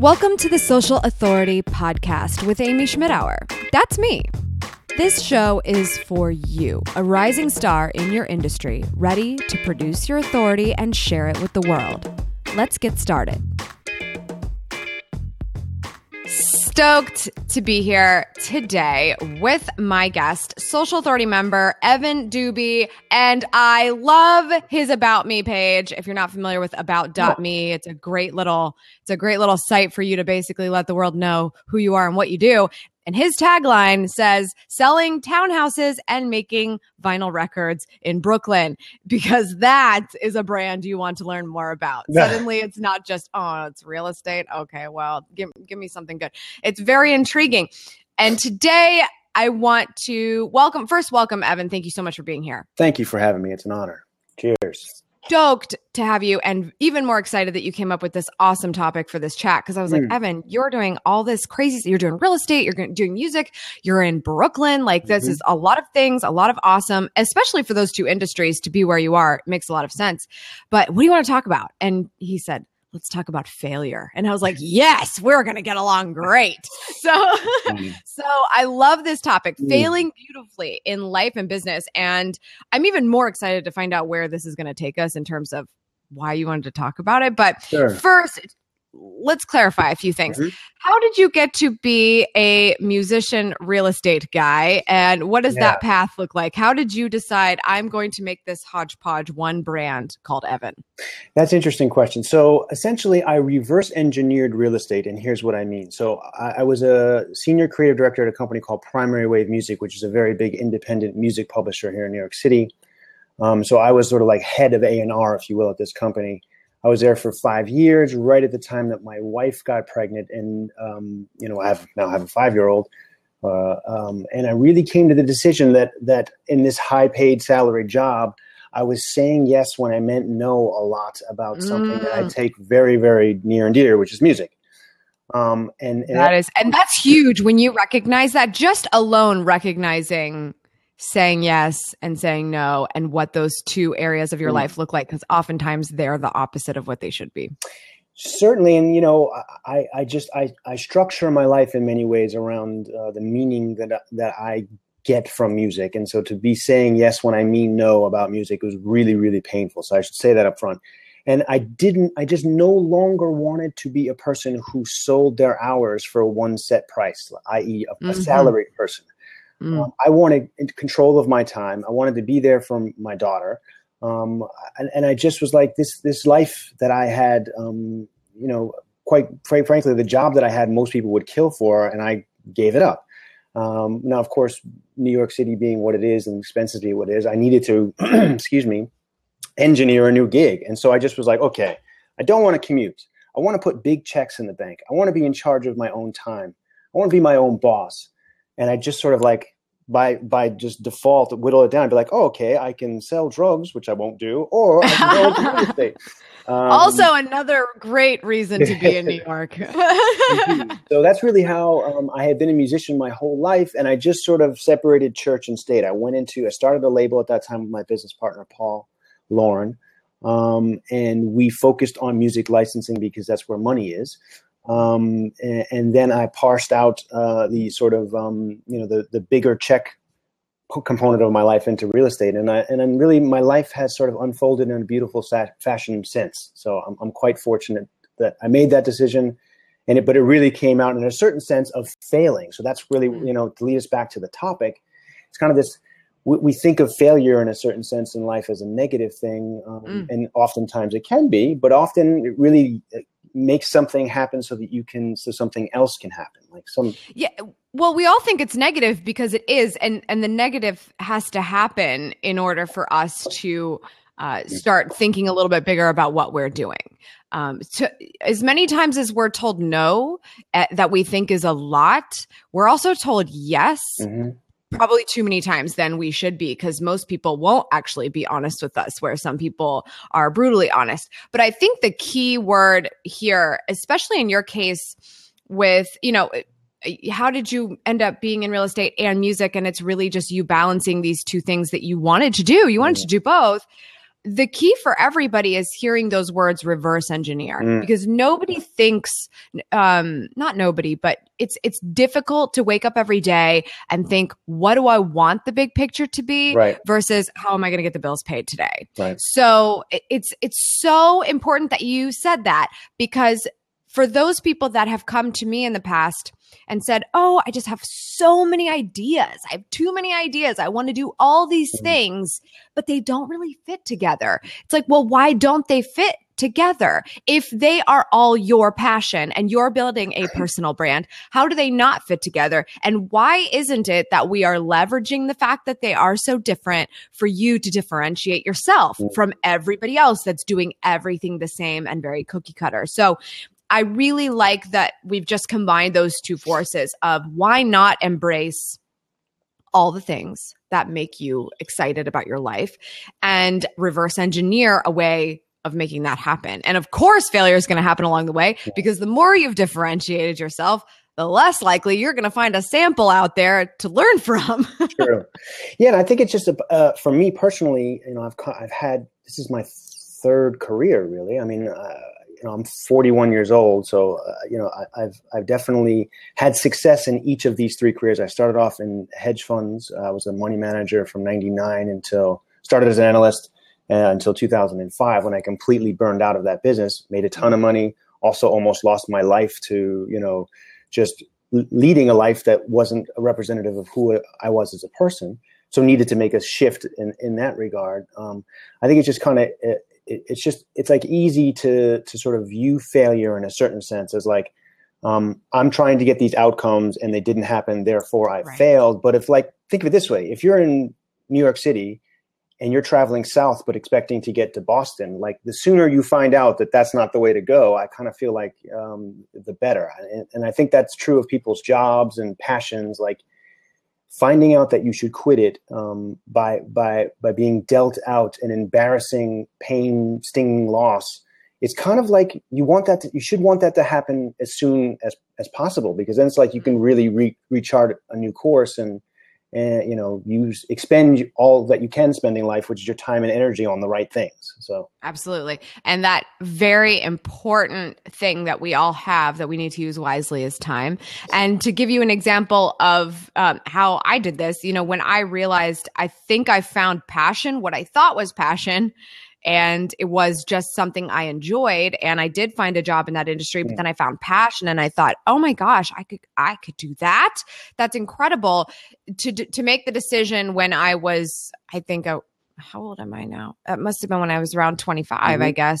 Welcome to the Social Authority Podcast with Amy Schmittauer. That's me. This show is for you, a rising star in your industry, ready to produce your authority and share it with the world. Let's get started. Stoked to be here today with my guest, Social Authority member Evan Dubie, and I love his About Me page. If you're not familiar with About.me, it's a great little it's a great little site for you to basically let the world know who you are and what you do. And his tagline says selling townhouses and making vinyl records in Brooklyn because that is a brand you want to learn more about. Suddenly it's not just, oh, it's real estate. Okay, well, give, give me something good. It's very intriguing. And today I want to welcome, first, welcome, Evan. Thank you so much for being here. Thank you for having me. It's an honor. Cheers stoked to have you and even more excited that you came up with this awesome topic for this chat because I was mm. like, Evan, you're doing all this crazy. You're doing real estate, you're doing music, you're in Brooklyn. Like, this mm-hmm. is a lot of things, a lot of awesome, especially for those two industries to be where you are. It makes a lot of sense. But what do you want to talk about? And he said, let's talk about failure. And I was like, yes, we're going to get along great. So, so I love this topic, mm. failing beautifully in life and business. And I'm even more excited to find out where this is going to take us in terms of why you wanted to talk about it. But sure. first, let's clarify a few things. Mm-hmm. How did you get to be a musician real estate guy? And what does yeah. that path look like? How did you decide I'm going to make this hodgepodge one brand called Evan? That's an interesting question. So essentially, I reverse engineered real estate, and here's what I mean. So I, I was a senior creative director at a company called Primary Wave Music, which is a very big independent music publisher here in New York City. Um, so I was sort of like head of A and R, if you will, at this company. I was there for five years, right at the time that my wife got pregnant, and um, you know, I have now have a five year old, uh, um, and I really came to the decision that that in this high paid salary job, I was saying yes when I meant no a lot about something mm. that I mm. take very very near and dear, which is music. Um, and, and that is, and that's huge when you recognize that. Just alone recognizing saying yes and saying no and what those two areas of your mm. life look like because oftentimes they're the opposite of what they should be. Certainly and you know i i just i i structure my life in many ways around uh, the meaning that that i get from music. And so to be saying yes when i mean no about music was really really painful. So i should say that up front and i didn't i just no longer wanted to be a person who sold their hours for one set price i.e a, mm-hmm. a salaried person Mm. I wanted control of my time. I wanted to be there for my daughter. Um, and, and, I just was like this this life that I had, um, you know, quite fr- frankly, the job that I had, most people would kill for, and I gave it up. Um, now, of course, New York City being what it is and expensive being what it is, I needed to, excuse me, engineer a new gig. And so I just was like, okay, I don't want to commute. I want to put big checks in the bank. I want to be in charge of my own time. I want to be my own boss and I just sort of like by by just default whittle it down and be like, oh, okay, I can sell drugs, which I won't do, or I can go into real estate. Um, also, another great reason to be in New York. so that's really how um, I had been a musician my whole life, and I just sort of separated church and state. I went into, I started a label at that time with my business partner Paul Lauren, um, and we focused on music licensing because that's where money is. Um, and, and, then I parsed out uh, the sort of um, you know the the bigger check component of my life into real estate, and I and then really my life has sort of unfolded in a beautiful sa- fashion since. So I'm I'm quite fortunate that I made that decision, and it but it really came out in a certain sense of failing. So that's really mm. you know to lead us back to the topic. It's kind of this we, think of failure in a certain sense in life as a negative thing, um, mm. and oftentimes it can be, but often it really make something happen so that you can so something else can happen like some yeah well we all think it's negative because it is and and the negative has to happen in order for us to uh, start thinking a little bit bigger about what we're doing. Um, to, as many times as we're told no uh, that we think is a lot we're also told yes. Mm-hmm probably too many times than we should be because most people won't actually be honest with us where some people are brutally honest. But i think the key word here especially in your case with you know eh, how did you end up being in real estate and music and it's really just you balancing these two things that you wanted to do. You wanted mm-hmm. to do both the key for everybody is hearing those words reverse engineer mm. because nobody thinks um not nobody but it's it's difficult to wake up every day and think what do i want the big picture to be right. versus how am i going to get the bills paid today right. so it's it's so important that you said that because for those people that have come to me in the past and said, Oh, I just have so many ideas. I have too many ideas. I want to do all these mm-hmm. things, but they don't really fit together. It's like, well, why don't they fit together? If they are all your passion and you're building a personal brand, how do they not fit together? And why isn't it that we are leveraging the fact that they are so different for you to differentiate yourself mm. from everybody else that's doing everything the same and very cookie cutter? So I really like that we've just combined those two forces of why not embrace all the things that make you excited about your life and reverse engineer a way of making that happen. And of course, failure is going to happen along the way because the more you've differentiated yourself, the less likely you're going to find a sample out there to learn from. True. Yeah, and I think it's just a, uh, for me personally. You know, I've I've had this is my third career really. I mean, uh, you know, I'm 41 years old, so uh, you know, I, have I've definitely had success in each of these three careers. I started off in hedge funds. I was a money manager from '99 until started as an analyst uh, until 2005 when I completely burned out of that business. Made a ton of money. Also, almost lost my life to you know, just leading a life that wasn't a representative of who I was as a person. So needed to make a shift in in that regard. Um, I think it's just kind of it, it's just it's like easy to to sort of view failure in a certain sense as like um, I'm trying to get these outcomes and they didn't happen, therefore I right. failed. But if like think of it this way, if you're in New York City and you're traveling south but expecting to get to Boston, like the sooner you find out that that's not the way to go, I kind of feel like um, the better. And, and I think that's true of people's jobs and passions. Like finding out that you should quit it um, by by by being dealt out an embarrassing, pain, stinging loss. It's kind of like you want that. To, you should want that to happen as soon as as possible because then it's like you can really re- rechart a new course and and you know use expend all that you can spend in life which is your time and energy on the right things so. Absolutely. And that very important thing that we all have that we need to use wisely is time. And to give you an example of um, how i did this you know when i realized i think i found passion what i thought was passion and it was just something I enjoyed and I did find a job in that industry but then I found passion and I thought oh my gosh I could I could do that? That's incredible. To to make the decision when I was I think how old am I now? That must have been when I was around 25 mm-hmm. I guess.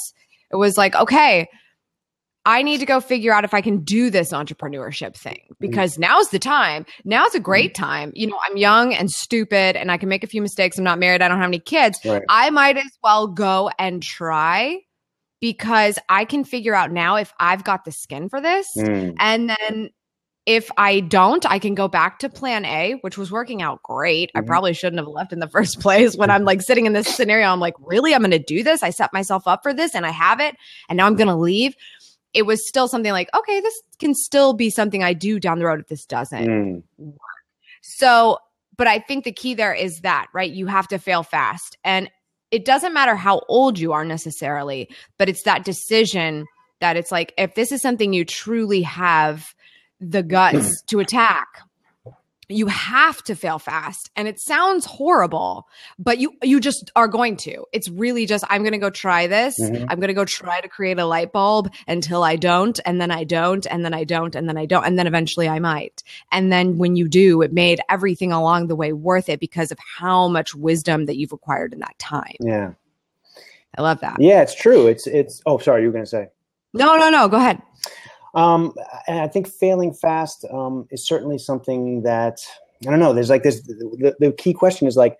It was like okay I need to go figure out if I can do this entrepreneurship thing mm-hmm. because now's the time. Now's a great mm-hmm. time. You know, I'm young and stupid and I can make a few mistakes. I'm not married. I don't have any kids. Right. I might as well go and try because I can figure out now if I've got the skin for this. Mm. And then if I don't, I can go back to plan A, which was working out great. Mm-hmm. I probably shouldn't have left in the first place when I'm like sitting in this scenario. I'm like, really? I'm going to do this. I set myself up for this and I have it. And now I'm going to leave it was still something like, okay, this can still be something I do down the road if this doesn't mm. work. So, but I think the key there is that, right? You have to fail fast. And it doesn't matter how old you are necessarily, but it's that decision that it's like, if this is something you truly have the guts to attack, you have to fail fast and it sounds horrible but you you just are going to. It's really just i'm going to go try this. Mm-hmm. i'm going to go try to create a light bulb until i don't and then i don't and then i don't and then i don't and then eventually i might. And then when you do it made everything along the way worth it because of how much wisdom that you've acquired in that time. Yeah. I love that. Yeah it's true. It's it's oh sorry you were going to say. No no no go ahead um, and I think failing fast um, is certainly something that I don't know. There's like this. The, the, key question is like,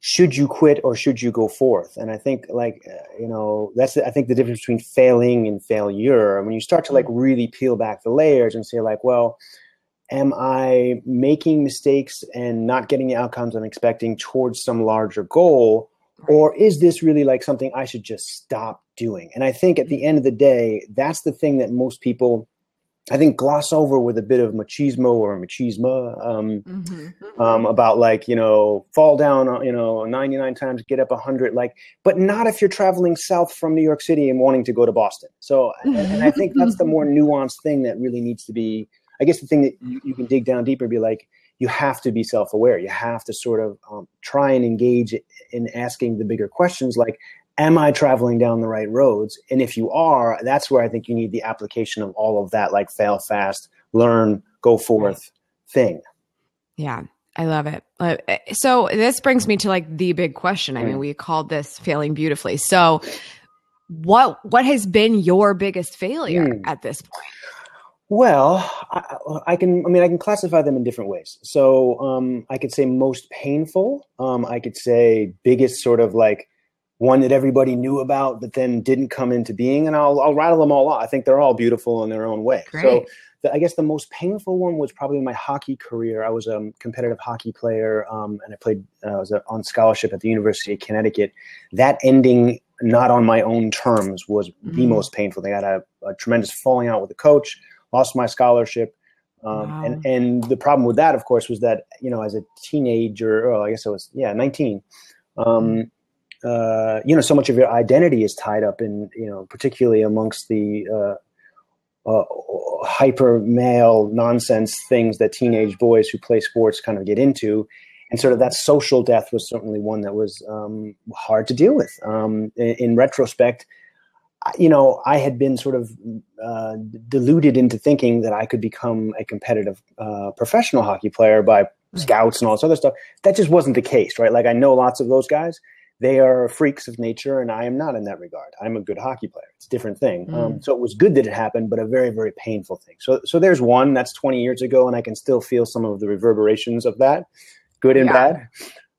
should you quit or should you go forth? And I think like uh, you know that's I think the difference between failing and failure. And When you start to like really peel back the layers and say like, well, am I making mistakes and not getting the outcomes I'm expecting towards some larger goal? Or is this really like something I should just stop doing? And I think at the end of the day, that's the thing that most people I think gloss over with a bit of machismo or machismo um, mm-hmm, mm-hmm. um, about like you know fall down uh, you know 99 times get up 100 like but not if you're traveling south from New York City and wanting to go to Boston so and, and I think that's the more nuanced thing that really needs to be I guess the thing that you, you can dig down deeper and be like you have to be self-aware you have to sort of um, try and engage in asking the bigger questions like am I traveling down the right roads? And if you are, that's where I think you need the application of all of that, like fail fast, learn, go forth thing. Yeah. I love it. Uh, so this brings me to like the big question. I mean, we called this failing beautifully. So what what has been your biggest failure mm. at this point? Well, I, I, can. I mean, I can classify them in different ways. So um, I could say most painful. Um, I could say biggest sort of like one that everybody knew about, but then didn't come into being. And I'll, I'll rattle them all off. I think they're all beautiful in their own way. Great. So the, I guess the most painful one was probably my hockey career. I was a competitive hockey player, um, and I played. Uh, I was on scholarship at the University of Connecticut. That ending not on my own terms was mm. the most painful thing. I had a, a, tremendous falling out with the coach, lost my scholarship. Um, wow. and, and the problem with that, of course, was that, you know, as a teenager, I guess I was, yeah, 19, um, mm uh, you know, so much of your identity is tied up in, you know, particularly amongst the uh, uh, hyper male nonsense things that teenage boys who play sports kind of get into. And sort of that social death was certainly one that was um, hard to deal with. Um, in, in, retrospect, you know, I had been sort of uh, deluded into thinking that I could become a competitive uh, professional hockey player by scouts and all this other stuff. That just wasn't the case, right? Like I know lots of those guys, they are freaks of nature, and I am not in that regard. I'm a good hockey player. It's a different thing. Mm. Um, so it was good that it happened, but a very, very painful thing. So, so there's one that's 20 years ago, and I can still feel some of the reverberations of that, good and yeah. bad.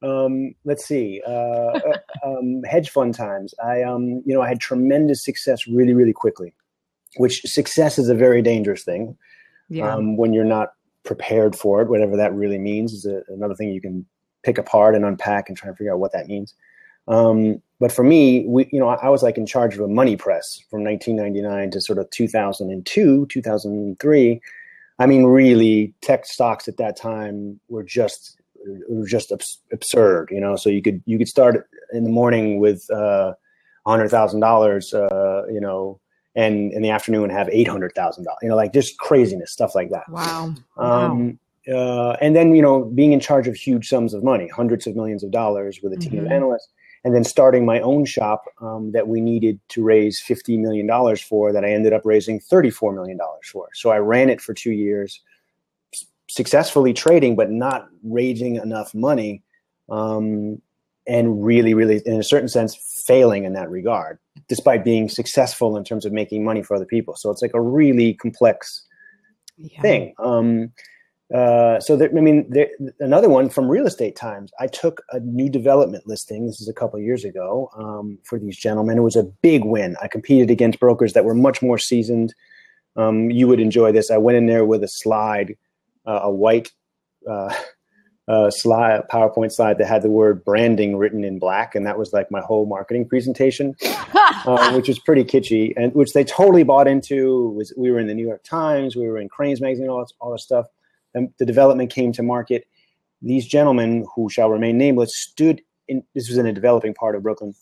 Um, let's see, uh, uh um, hedge fund times. I, um, you know, I had tremendous success really, really quickly, which success is a very dangerous thing. Yeah. Um, when you're not prepared for it, whatever that really means, is a, another thing you can pick apart and unpack and try and figure out what that means. Um, but for me, we, you know, I, I, was like in charge of a money press from 1999 to sort of 2002, 2003. I mean, really, tech stocks at that time were just were just abs- absurd, you know. So you could you could start in the morning with uh, hundred thousand uh, dollars, you know, and in the afternoon have eight hundred thousand dollars, you know, like just craziness, stuff like that. Wow. Um, wow. Uh, and then you know, being in charge of huge sums of money, hundreds of millions of dollars, with a team mm-hmm. of analysts and then starting my own shop um, that we needed to raise $50 million for that I ended up raising $34 million for. So I ran it for two years, successfully trading, but not raising enough money. Um, and really, really, in a certain sense, failing in that regard, despite being successful in terms of making money for other people. So it's like a really complex yeah. thing. Um, uh, so there, I mean, there, another one from Real Estate Times. I took a new development listing. This is a couple years ago um, for these gentlemen. It was a big win. I competed against brokers that were much more seasoned. Um, you would enjoy this. I went in there with a slide, uh, a white uh, uh, slide, PowerPoint slide that had the word branding written in black, and that was like my whole marketing presentation, uh, which was pretty kitschy, and which they totally bought into. Was we were in the New York Times, we were in Crain's magazine, all this, all this stuff and the development came to market. These gentlemen, who shall remain nameless, stood in. This was in a developing part of Brooklyn.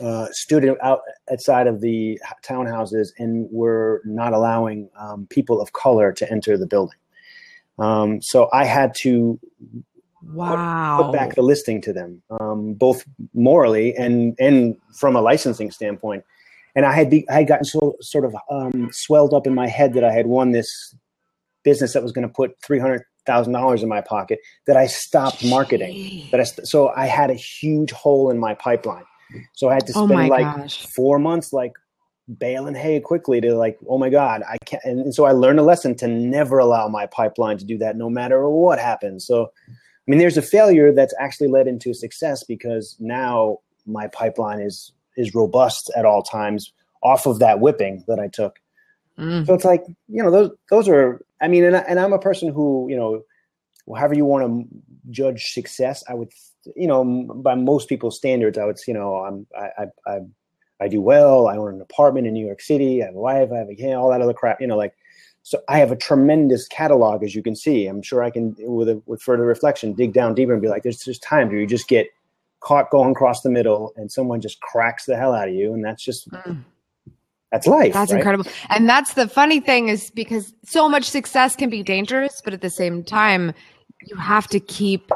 Uh, stood out outside of the townhouses and were not allowing um, people of color to enter the building. Um, so I had to wow. put, back the listing to them, um, both morally and and from a licensing standpoint. And I had be, I had gotten so sort of um, swelled up in my head that I had won this business that was going to put three hundred thousand dollars in my pocket that I stopped marketing. That I st- so I had a huge hole in my pipeline. So I had to oh spend oh like gosh. four months like baling hay quickly to like, oh my God, I can't. And so I learned a lesson to never allow my pipeline to do that, no matter what happens. So, I mean, there's a failure that's actually led into success because now my pipeline is is robust at all times off of that whipping that I took. Mm. So it's like you know those those are I mean, and, I, and I'm a person who, you know, however you want to judge success, I would, you know, by most people's standards, I would, you know, I'm, I, I, I, I do well. I own an apartment in New York City. I have a wife. I have a kid, all that other crap, you know, like, so I have a tremendous catalog, as you can see. I'm sure I can, with a, with further reflection, dig down deeper and be like, there's just times where you just get caught going across the middle, and someone just cracks the hell out of you, and that's just mm. that's life. That's right? incredible, and that's the funny thing is because so much success can be dangerous, but at the same time, you have to keep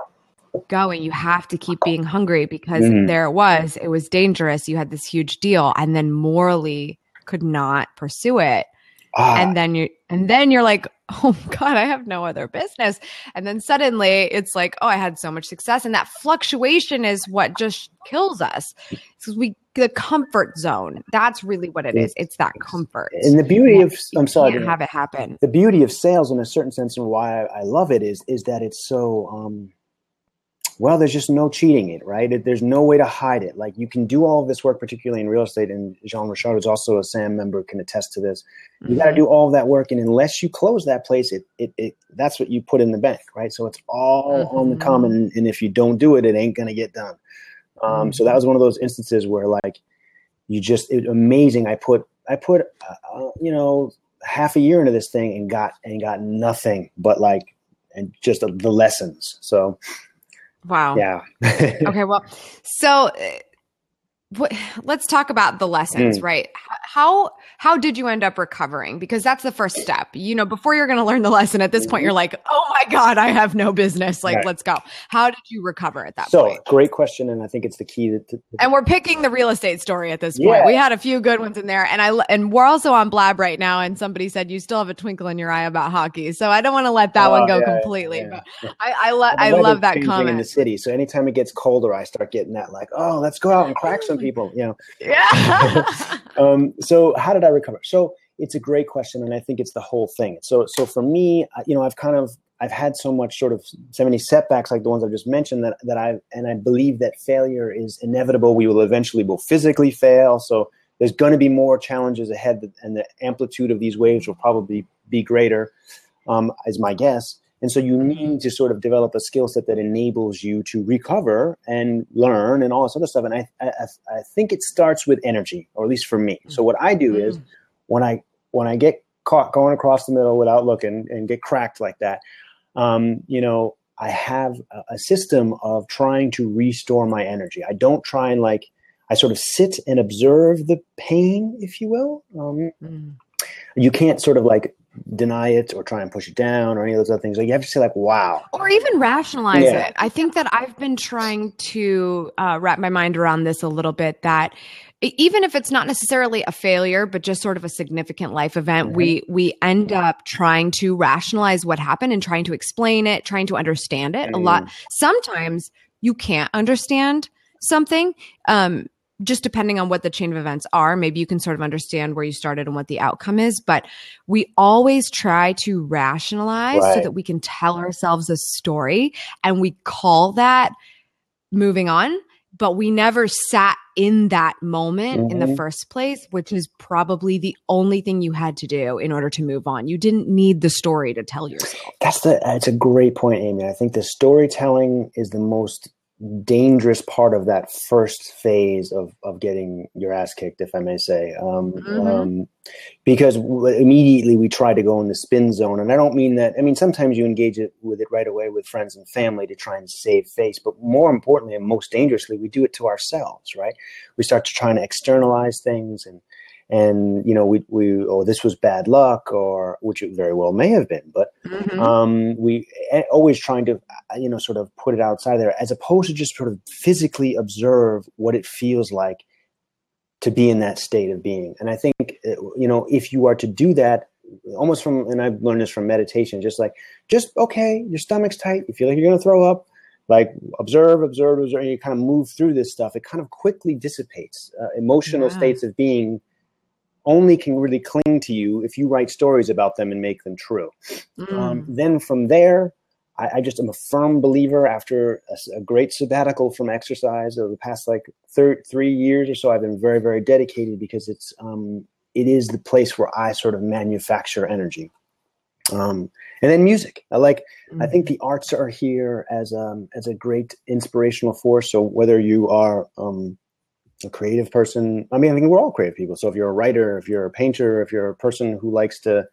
going. You have to keep being hungry because mm. there it was. It was dangerous. You had this huge deal, and then morally could not pursue it Ah. And then you and then you're like, "Oh god, I have no other business." And then suddenly it's like, "Oh, I had so much success." And that fluctuation is what just kills us. Cuz we the comfort zone. That's really what it is. It's that comfort. And the beauty of I'm sorry have it happen. The beauty of sales in a certain sense and why I, I love it is is that it's so um well, there's just no cheating it, right? There's no way to hide it. Like you can do all of this work, particularly in real estate, and Jean Richard, is also a SAM member, can attest to this. You mm-hmm. got to do all of that work, and unless you close that place, it, it, it that's what you put in the bank, right? So it's all mm-hmm. on the common, and if you don't do it, it ain't gonna get done. Um, mm-hmm. So that was one of those instances where, like, you just it, amazing. I put I put uh, uh, you know half a year into this thing and got and got nothing but like and just the lessons. So Wow. Yeah. okay. Well, so what, let's talk about the lessons, mm. right? How how how did you end up recovering? Because that's the first step. You know, before you're going to learn the lesson, at this point, you're like, oh my god, I have no business. Like, right. let's go. How did you recover at that so, point? great question, and I think it's the key. To, to, and we're picking the real estate story at this point. Yeah. We had a few good ones in there, and I and we're also on Blab right now. And somebody said you still have a twinkle in your eye about hockey, so I don't want to let that oh, one go yeah, completely. Yeah. But I I, lo- I love that comment in the city. So anytime it gets colder, I start getting that like, oh, let's go out and crack some people. You know. Yeah. um, so how did I recover? So it's a great question, and I think it's the whole thing. So so for me, you know, I've kind of I've had so much sort of so many setbacks like the ones I've just mentioned that that I and I believe that failure is inevitable. We will eventually will physically fail. So there's going to be more challenges ahead, and the amplitude of these waves will probably be greater, um, is my guess. And so you need to sort of develop a skill set that enables you to recover and learn and all this other stuff. And I, I, I think it starts with energy, or at least for me. So what I do is mm-hmm. when I when I get caught going across the middle without looking and get cracked like that, um, you know, I have a, a system of trying to restore my energy. I don't try and like I sort of sit and observe the pain, if you will. Um, mm. You can't sort of like deny it or try and push it down or any of those other things. Like you have to say like, wow. Or even rationalize yeah. it. I think that I've been trying to uh, wrap my mind around this a little bit that even if it's not necessarily a failure but just sort of a significant life event mm-hmm. we we end up trying to rationalize what happened and trying to explain it trying to understand it mm-hmm. a lot sometimes you can't understand something um just depending on what the chain of events are, maybe you can sort of understand where you started and what the outcome is. But we always try to rationalize right. so that we can tell ourselves a story and we call that moving on. But we never sat in that moment mm-hmm. in the mm-hmm. first place, which is probably the only thing you had to do in order to move on. You didn't need the story to tell yourself. That's the. It's a great point, Amy. I think the storytelling is the most dangerous part of that first phase of, of getting your ass kicked, if I may say, um, mm-hmm. um, because immediately we try to go in the spin zone, and I don't mean that. I mean sometimes you engage it with it right away with friends and family to try and save face, but more importantly and most dangerously, we do it to ourselves. Right? We start to try to externalize things and and you know we we oh this was bad luck or which it very well may have been but mm-hmm. um, we always trying to uh, you know sort of put it outside there as opposed to just sort of physically observe what it feels like to be in that state of being and i think uh, you know if you are to do that almost from and i've learned this from meditation just like just okay your stomach's tight you feel like you're going to throw up like observe observe observe and you kind of move through this stuff it kind of quickly dissipates uh, emotional yeah. states of being only can really cling to you if you write stories about them and make them true. Mm. Um, then from there, I, I, just am a firm believer after a, a, great sabbatical from exercise over the past like thir- three years or so. I've been very, very dedicated because it's um, it is the place where I sort of manufacture energy. Um, and then music. I like. Mm. I think the arts are here as um, as a great inspirational force. So whether you are um, a creative person. I mean, I think we're all creative people. So if you're a writer, if you're a painter, if you're a person who likes to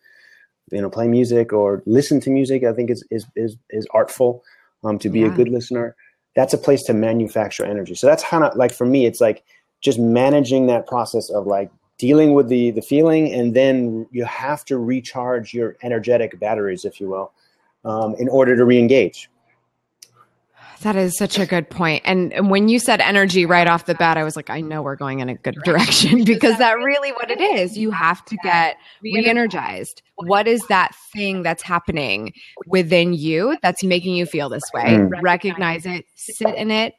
you know play music or listen to music i think is is is, is artful um, to be yeah. a good listener that's a place to manufacture energy so that's kind of like for me it's like just managing that process of like dealing with the the feeling and then you have to recharge your energetic batteries if you will um, in order to re-engage that is such a good point. And when you said energy right off the bat, I was like, I know we're going in a good direction because that really what it is. You have to get re energized. What is that thing that's happening within you that's making you feel this way? Mm. Recognize it, sit in it,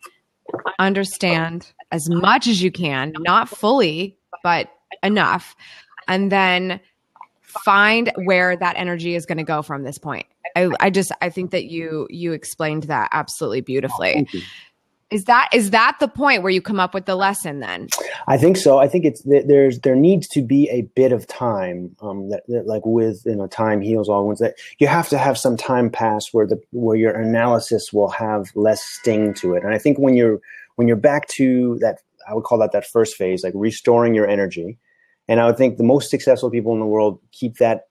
understand as much as you can, not fully, but enough. And then find where that energy is going to go from this point. I, I just I think that you you explained that absolutely beautifully. Oh, is that is that the point where you come up with the lesson then? I think so. I think it's there's there needs to be a bit of time um, that, that, like with you know time heals all wounds that you have to have some time pass where the where your analysis will have less sting to it. And I think when you're when you're back to that I would call that that first phase like restoring your energy. And I would think the most successful people in the world keep that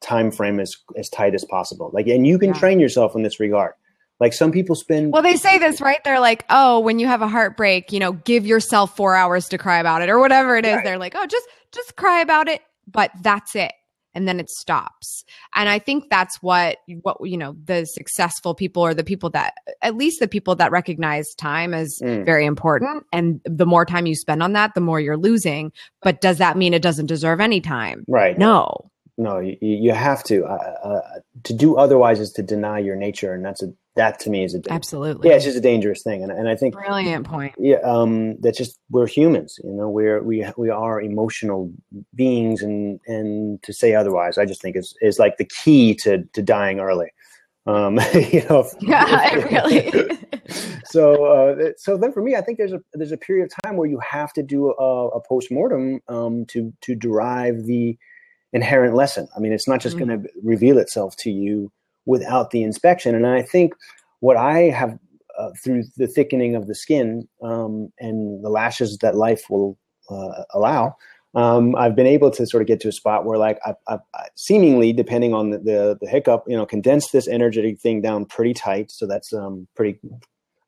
time frame as as tight as possible. Like, and you can yeah. train yourself in this regard. Like some people spend. Well, they say this, right? They're like, oh, when you have a heartbreak, you know, give yourself four hours to cry about it or whatever it is. Right. They're like, oh, just just cry about it, but that's it, and then it stops. And I think that's what what you know the successful people or the people that at least the people that recognize time as mm. very important. And the more time you spend on that, the more you're losing. But does that mean it doesn't deserve any time? Right. No no you, you have to uh, uh, to do otherwise is to deny your nature and that's a that to me is a absolutely. yeah it's just a dangerous thing. And, and i think brilliant point. Yeah um that's just we're humans you know we're we we are emotional beings and and to say otherwise i just think is is like the key to to dying early. Um you know yeah really. So uh so then for me i think there's a there's a period of time where you have to do a, a post-mortem um to to derive the inherent lesson. I mean, it's not just mm-hmm. going to reveal itself to you without the inspection. And I think what I have uh, through the thickening of the skin um, and the lashes that life will uh, allow, um, I've been able to sort of get to a spot where, like, I, I, I seemingly, depending on the, the, the hiccup, you know, condense this energetic thing down pretty tight. So that's um, pretty.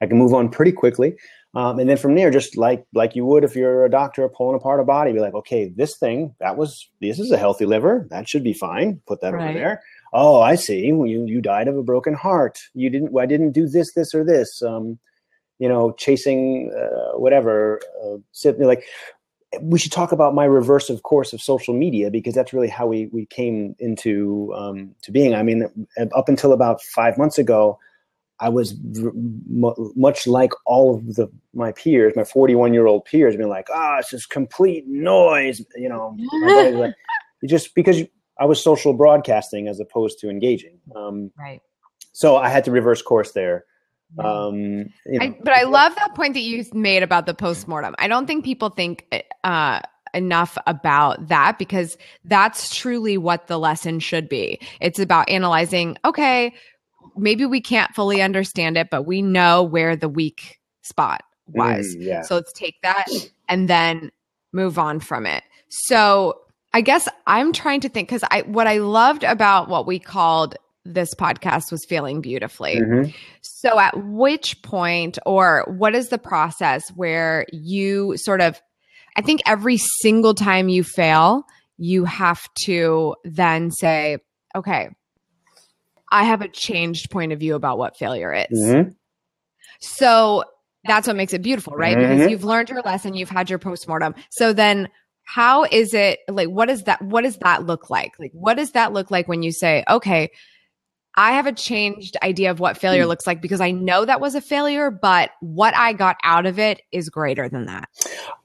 I can move on pretty quickly. Um, and then from there, just like like you would if you're a doctor pulling apart a body, be like, okay, this thing that was this is a healthy liver, that should be fine. Put that right. over there. Oh, I see. You you died of a broken heart. You didn't. I didn't do this, this, or this. Um, you know, chasing uh, whatever. Uh, like we should talk about my reverse of course of social media because that's really how we we came into um, to being. I mean, up until about five months ago, I was much like all of the my peers, my 41 year old peers, being like, "Ah, oh, it's just complete noise," you know. like, just because I was social broadcasting as opposed to engaging. Um, right. So I had to reverse course there. Um, you know. I, but I love that point that you made about the postmortem. I don't think people think uh, enough about that because that's truly what the lesson should be. It's about analyzing. Okay, maybe we can't fully understand it, but we know where the weak spot was. Mm, yeah. So let's take that and then move on from it. So I guess I'm trying to think because I what I loved about what we called this podcast was feeling beautifully. Mm-hmm. So at which point or what is the process where you sort of I think every single time you fail, you have to then say, okay, I have a changed point of view about what failure is. Mm-hmm. So that's what makes it beautiful, right? Mm-hmm. Because you've learned your lesson, you've had your postmortem. So then how is it like what is that what does that look like? Like what does that look like when you say, okay, I have a changed idea of what failure mm. looks like because I know that was a failure, but what I got out of it is greater than that.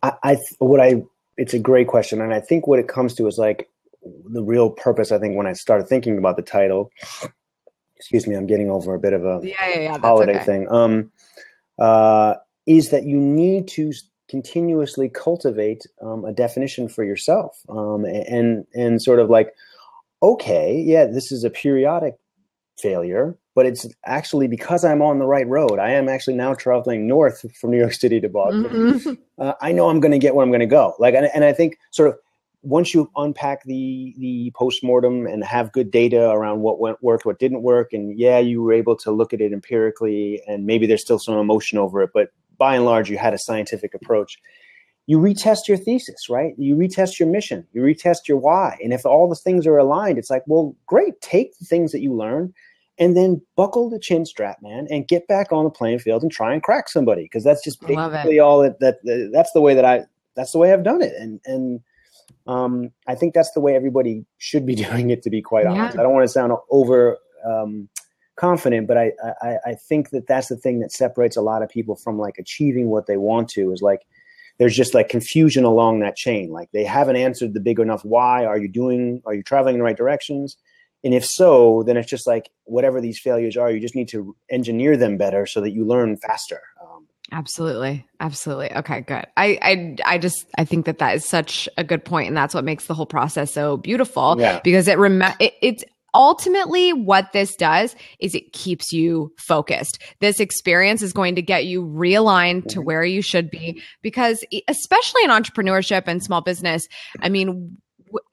I, I what I it's a great question, and I think what it comes to is like the real purpose. I think when I started thinking about the title excuse me, I'm getting over a bit of a yeah, yeah, yeah, holiday okay. thing. Um, uh, is that you need to continuously cultivate um, a definition for yourself, um, and and sort of like, okay, yeah, this is a periodic failure, but it's actually because I'm on the right road. I am actually now traveling north from New York City to Boston. Mm-hmm. Uh, I know I'm going to get where I'm going to go. Like, and, and I think sort of once you unpack the the postmortem and have good data around what went worked, what didn't work, and yeah, you were able to look at it empirically, and maybe there's still some emotion over it, but by and large, you had a scientific approach. You retest your thesis, right? You retest your mission, you retest your why, and if all the things are aligned, it's like, well, great. Take the things that you learned, and then buckle the chin strap, man, and get back on the playing field and try and crack somebody because that's just basically all that, that, that. That's the way that I. That's the way I've done it, and and um, I think that's the way everybody should be doing it. To be quite yeah. honest, I don't want to sound over um, confident, but I, I I think that that's the thing that separates a lot of people from like achieving what they want to is like there's just like confusion along that chain. Like they haven't answered the big enough why. Are you doing? Are you traveling in the right directions? And if so, then it's just like whatever these failures are, you just need to engineer them better so that you learn faster. Um, Absolutely. Absolutely. Okay, good. I, I, I just, I think that that is such a good point, and that's what makes the whole process so beautiful. Yeah. Because it, rem- it, it's ultimately what this does is it keeps you focused. This experience is going to get you realigned to mm-hmm. where you should be because especially in entrepreneurship and small business, I mean,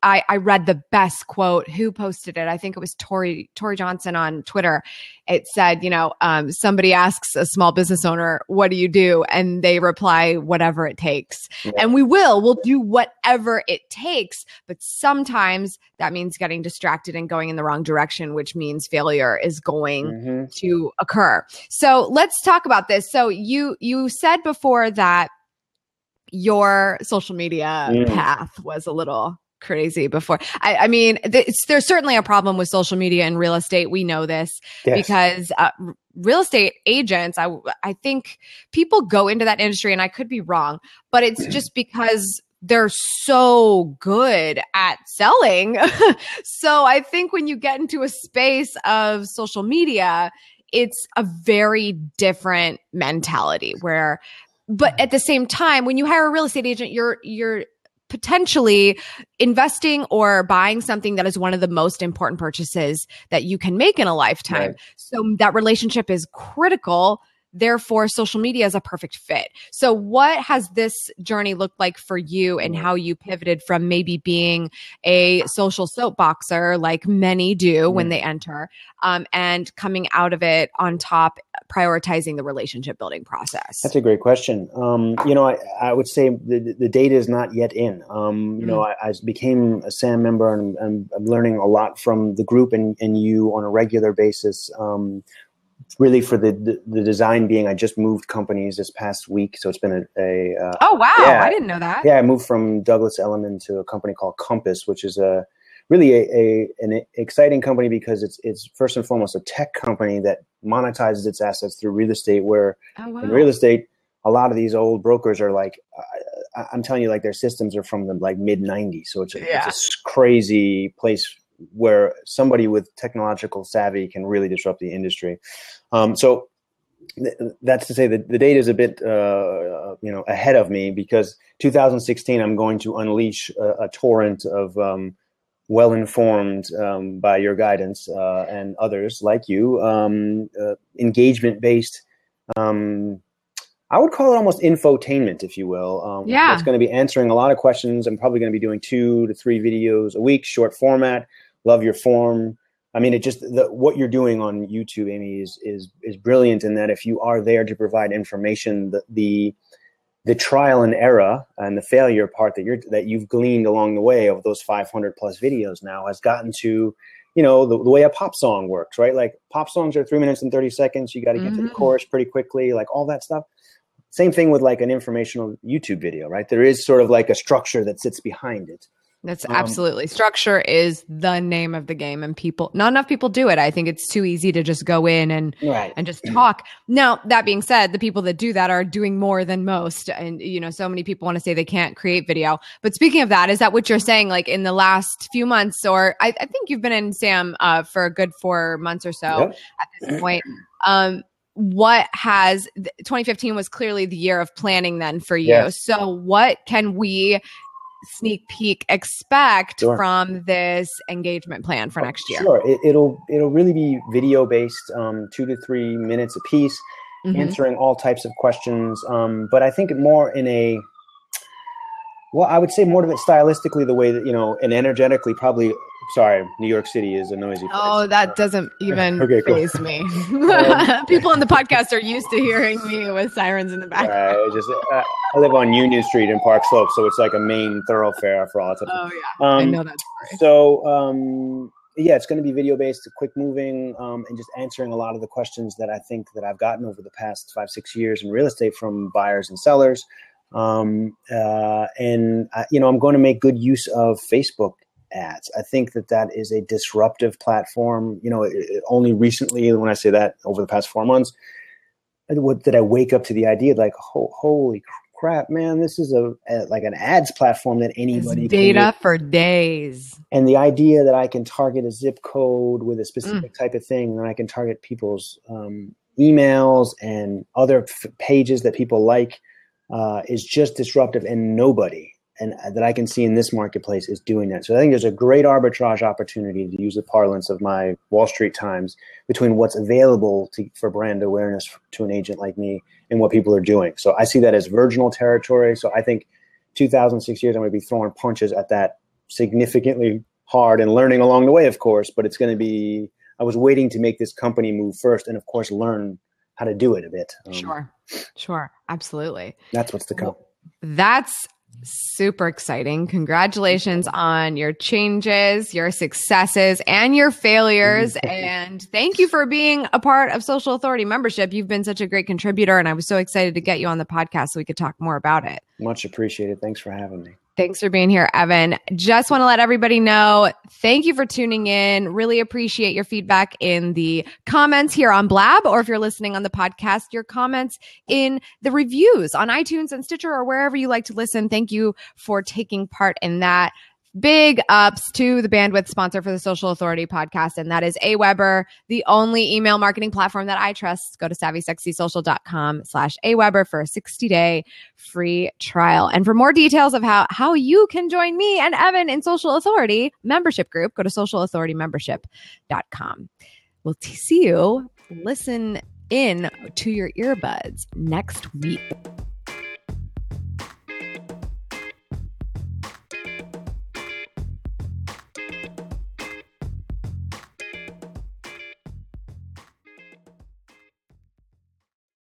I, I read the best quote. Who posted it? I think it was Tory Tory Johnson on Twitter. It said, you know, um, somebody asks a small business owner, "What do you do?" and they reply, "Whatever it takes." Yeah. And we will. We'll do whatever it takes. But sometimes that means getting distracted and going in the wrong direction, which means failure is going mm-hmm. to occur. So let's talk about this. So you you said before that your social media mm. path was a little crazy before. I, I mean, th- there's certainly a problem with social media and real estate. We know this yes. because uh, real estate agents, I, I think people go into that industry, and I could be wrong, but it's just because they're so good at selling. so I think when you get into a space of social media, it's a very different mentality where but at the same time when you hire a real estate agent you're you're potentially investing or buying something that is one of the most important purchases that you can make in a lifetime. Right. So that relationship is critical Therefore, social media is a perfect fit. So, what has this journey looked like for you and how you pivoted from maybe being a social soapboxer like many do mm-hmm. when they enter um, and coming out of it on top, prioritizing the relationship building process? That's a great question. Um, you know, I, I, would say the, the data is not yet in. Um, you mm-hmm. know, I, I, became a SAM member and I'm, I'm, learning a lot from the group and, and you on a regular basis um, really for the, the, the design being I just moved companies this past week, so it's been a, a uh, oh wow yeah, I didn't know that yeah I moved from Douglas Elliman to a company called Compass, which is a really a, a an exciting company because it's it's first and foremost a tech company that monetizes its assets through real estate. Where oh, wow. in real estate, a lot of these old brokers are like. I, I'm telling you, like their systems are from the like mid '90s, so it's a, yeah. it's a crazy place where somebody with technological savvy can really disrupt the industry. Um, so th- that's to say that the data is a bit, uh, you know, ahead of me because 2016, I'm going to unleash a, a torrent of um, well-informed um, by your guidance uh, and others like you, um, uh, engagement-based. Um, I would call it almost infotainment, if you will. Um, yeah, it's going to be answering a lot of questions. I'm probably going to be doing two to three videos a week, short format love your form. I mean, it just the, what you're doing on YouTube, Amy, is is is brilliant in that if you are there to provide information, the the, the trial and error and the failure part that you're that you've gleaned along the way of those 500 plus videos now has gotten to you know the, the way a pop song works right like pop songs are three minutes and 30 seconds you got to get mm-hmm. to the mm-hmm. chorus pretty quickly like all that stuff same thing with like an informational youtube video right there is sort of like a structure that sits behind it that's um, absolutely structure is the name of the game, and people not enough people do it. I think it's too easy to just go in and right. and just talk. Now, that being said, the people that do that are doing more than most, and you know, so many people want to say they can't create video. But speaking of that, is that what you're saying? Like in the last few months, or I, I think you've been in SAM uh, for a good four months or so yep. at this point. Um, what has 2015 was clearly the year of planning then for you. Yes. So what can we sneak peek expect sure. from this engagement plan for next year? Sure, it, will it'll really be video based, um, two to three minutes a piece, mm-hmm. answering all types of questions. Um, but I think more in a Well, I would say more of it stylistically, the way that you know, and energetically, probably. Sorry, New York City is a noisy. Place. Oh, that doesn't even okay, phase cool. me. Um, People on the podcast are used to hearing me with sirens in the background. Uh, just uh, I live on Union Street in Park Slope, so it's like a main thoroughfare for all. Types oh yeah, um, I know that story. So um, yeah, it's going to be video based, quick moving, um, and just answering a lot of the questions that I think that I've gotten over the past five six years in real estate from buyers and sellers. Um, uh, and I, you know, I'm going to make good use of Facebook ads. I think that that is a disruptive platform. You know, it, it only recently, when I say that, over the past four months, what did I wake up to the idea like, ho- holy crap, man, this is a, a, like an ads platform that anybody it's data for days. And the idea that I can target a zip code with a specific mm. type of thing, and I can target people's um, emails and other f- pages that people like uh, is just disruptive, and nobody and that I can see in this marketplace is doing that. So I think there's a great arbitrage opportunity to use the parlance of my Wall Street times between what's available to, for brand awareness to an agent like me and what people are doing. So I see that as virginal territory. So I think 2006 years, I'm going to be throwing punches at that significantly hard and learning along the way, of course. But it's going to be. I was waiting to make this company move first, and of course, learn how to do it a bit. Um, sure, sure, absolutely. That's what's to come. Well, that's super exciting. Congratulations on your changes, your successes, and your failures. and thank you for being a part of Social Authority membership. You've been such a great contributor, and I was so excited to get you on the podcast so we could talk more about it. Much appreciated. Thanks for having me. Thanks for being here, Evan. Just want to let everybody know thank you for tuning in. Really appreciate your feedback in the comments here on Blab, or if you're listening on the podcast, your comments in the reviews on iTunes and Stitcher or wherever you like to listen. Thank you for taking part in that big ups to the bandwidth sponsor for the Social Authority podcast, and that is AWeber, the only email marketing platform that I trust. Go to savvysexysocial.com slash AWeber for a 60-day free trial. And for more details of how, how you can join me and Evan in Social Authority membership group, go to socialauthoritymembership.com. We'll see you. Listen in to your earbuds next week.